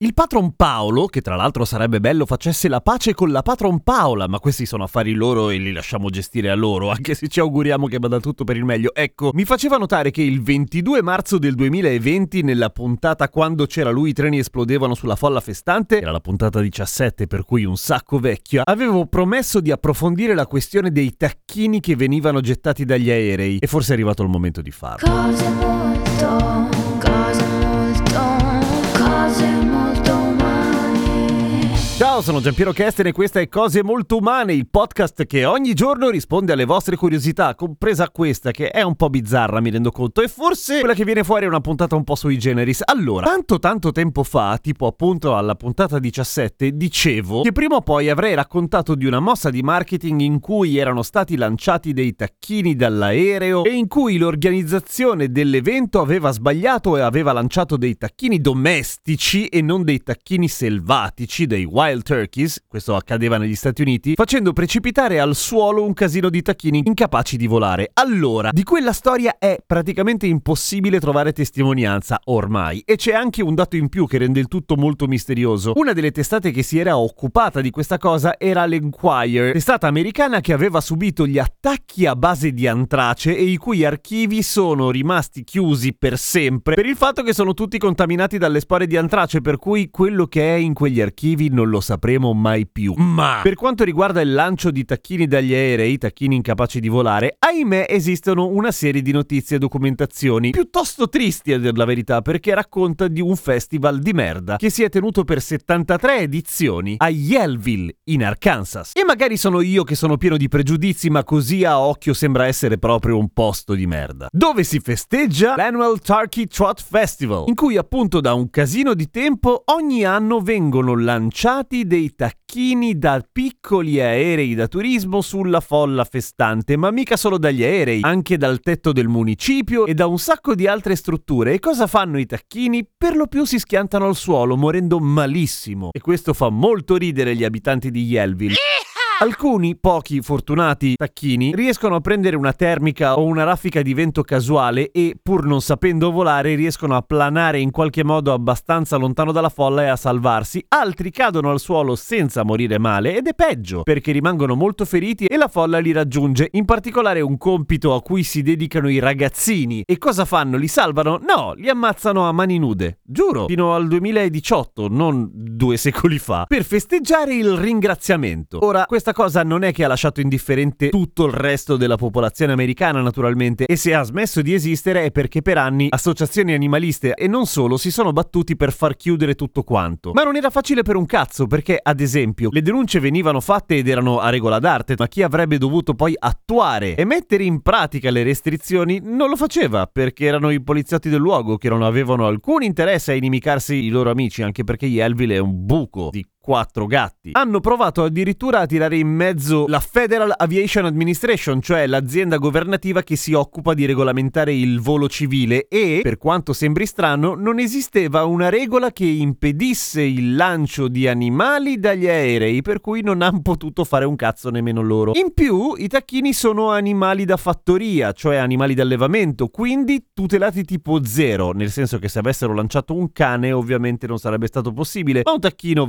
Il patron Paolo, che tra l'altro sarebbe bello facesse la pace con la patron Paola, ma questi sono affari loro e li lasciamo gestire a loro, anche se ci auguriamo che vada tutto per il meglio. Ecco, mi faceva notare che il 22 marzo del 2020, nella puntata quando c'era lui i treni esplodevano sulla folla festante, era la puntata 17 per cui un sacco vecchia, avevo promesso di approfondire la questione dei tacchini che venivano gettati dagli aerei e forse è arrivato il momento di farlo. Cose molto, cose molto, cose molto. Ciao, sono Giampiero Kesten e questa è Cose Molto Umane, il podcast che ogni giorno risponde alle vostre curiosità, compresa questa che è un po' bizzarra, mi rendo conto, e forse quella che viene fuori è una puntata un po' sui generis. Allora, tanto tanto tempo fa, tipo appunto alla puntata 17, dicevo che prima o poi avrei raccontato di una mossa di marketing in cui erano stati lanciati dei tacchini dall'aereo e in cui l'organizzazione dell'evento aveva sbagliato e aveva lanciato dei tacchini domestici e non dei tacchini selvatici, dei wild turkeys, questo accadeva negli Stati Uniti, facendo precipitare al suolo un casino di tacchini incapaci di volare. Allora, di quella storia è praticamente impossibile trovare testimonianza ormai e c'è anche un dato in più che rende il tutto molto misterioso. Una delle testate che si era occupata di questa cosa era l'Enquirer, testata americana che aveva subito gli attacchi a base di antrace e i cui archivi sono rimasti chiusi per sempre per il fatto che sono tutti contaminati dalle spore di antrace, per cui quello che è in quegli archivi non lo sapremo mai più. Ma per quanto riguarda il lancio di tacchini dagli aerei, tacchini incapaci di volare, ahimè esistono una serie di notizie e documentazioni piuttosto tristi a dir la verità, perché racconta di un festival di merda che si è tenuto per 73 edizioni a Yellville, in Arkansas. E magari sono io che sono pieno di pregiudizi, ma così a occhio sembra essere proprio un posto di merda. Dove si festeggia l'Annual Turkey Trot Festival, in cui appunto da un casino di tempo ogni anno vengono lanciati dei tacchini da piccoli aerei da turismo sulla folla festante, ma mica solo dagli aerei, anche dal tetto del municipio e da un sacco di altre strutture. E cosa fanno i tacchini? Per lo più si schiantano al suolo, morendo malissimo. E questo fa molto ridere gli abitanti di Yellville. Alcuni, pochi fortunati tacchini, riescono a prendere una termica o una raffica di vento casuale e, pur non sapendo volare, riescono a planare in qualche modo abbastanza lontano dalla folla e a salvarsi. Altri cadono al suolo senza morire male ed è peggio, perché rimangono molto feriti e la folla li raggiunge. In particolare un compito a cui si dedicano i ragazzini. E cosa fanno? Li salvano? No, li ammazzano a mani nude. Giuro, fino al 2018, non due secoli fa, per festeggiare il ringraziamento. Ora, questa cosa non è che ha lasciato indifferente tutto il resto della popolazione americana, naturalmente, e se ha smesso di esistere è perché per anni associazioni animaliste e non solo si sono battuti per far chiudere tutto quanto. Ma non era facile per un cazzo, perché, ad esempio, le denunce venivano fatte ed erano a regola d'arte, ma chi avrebbe dovuto poi attuare e mettere in pratica le restrizioni non lo faceva, perché erano i poliziotti del luogo che non avevano alcun interesse a inimicarsi i loro amici, anche perché Yellville è un buco di quattro gatti. Hanno provato addirittura a tirare in mezzo la Federal Aviation Administration, cioè l'azienda governativa che si occupa di regolamentare il volo civile e, per quanto sembri strano, non esisteva una regola che impedisse il lancio di animali dagli aerei, per cui non hanno potuto fare un cazzo nemmeno loro. In più, i tacchini sono animali da fattoria, cioè animali d'allevamento, quindi tutelati tipo zero, nel senso che se avessero lanciato un cane ovviamente non sarebbe stato possibile, ma un tacchino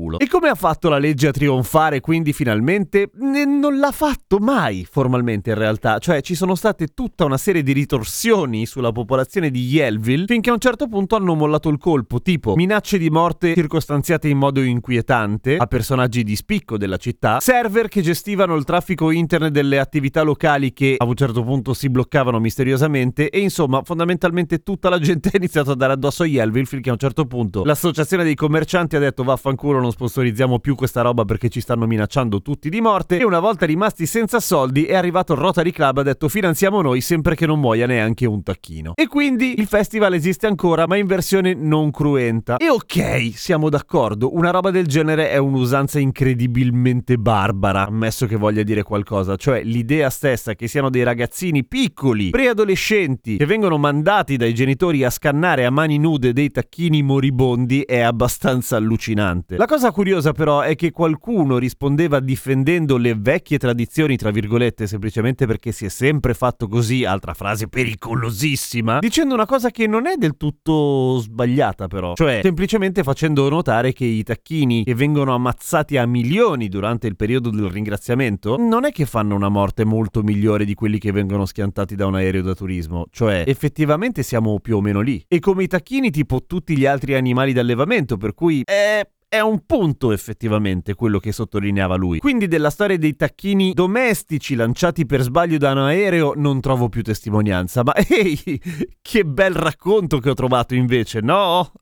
vaffanculo. E come ha fatto la legge a trionfare quindi finalmente? Non l'ha fatto mai formalmente in realtà, cioè ci sono state tutta una serie di ritorsioni sulla popolazione di Yellville finché a un certo punto hanno mollato il colpo, tipo minacce di morte circostanziate in modo inquietante a personaggi di spicco della città, server che gestivano il traffico internet delle attività locali che a un certo punto si bloccavano misteriosamente e insomma fondamentalmente tutta la gente ha iniziato a dare addosso a Yellville finché a un certo punto l'associazione dei commercianti ha detto vaffanculo solo non sponsorizziamo più questa roba perché ci stanno minacciando tutti di morte e una volta rimasti senza soldi è arrivato il Rotary Club ha detto finanziamo noi sempre che non muoia neanche un tacchino. E quindi il festival esiste ancora ma in versione non cruenta. E ok, siamo d'accordo, una roba del genere è un'usanza incredibilmente barbara, ammesso che voglia dire qualcosa, cioè l'idea stessa che siano dei ragazzini piccoli, preadolescenti, che vengono mandati dai genitori a scannare a mani nude dei tacchini moribondi è abbastanza allucinante. La cosa curiosa però è che qualcuno rispondeva difendendo le vecchie tradizioni, tra virgolette, semplicemente perché si è sempre fatto così, altra frase pericolosissima, dicendo una cosa che non è del tutto sbagliata però, cioè semplicemente facendo notare che i tacchini che vengono ammazzati a milioni durante il periodo del ringraziamento non è che fanno una morte molto migliore di quelli che vengono schiantati da un aereo da turismo, cioè effettivamente siamo più o meno lì. E come i tacchini tipo tutti gli altri animali d'allevamento, per cui è è un punto effettivamente quello che sottolineava lui. Quindi della storia dei tacchini domestici lanciati per sbaglio da un aereo non trovo più testimonianza, ma ehi, che bel racconto che ho trovato invece, no?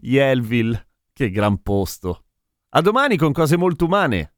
Yelville, che gran posto. A domani con cose molto umane.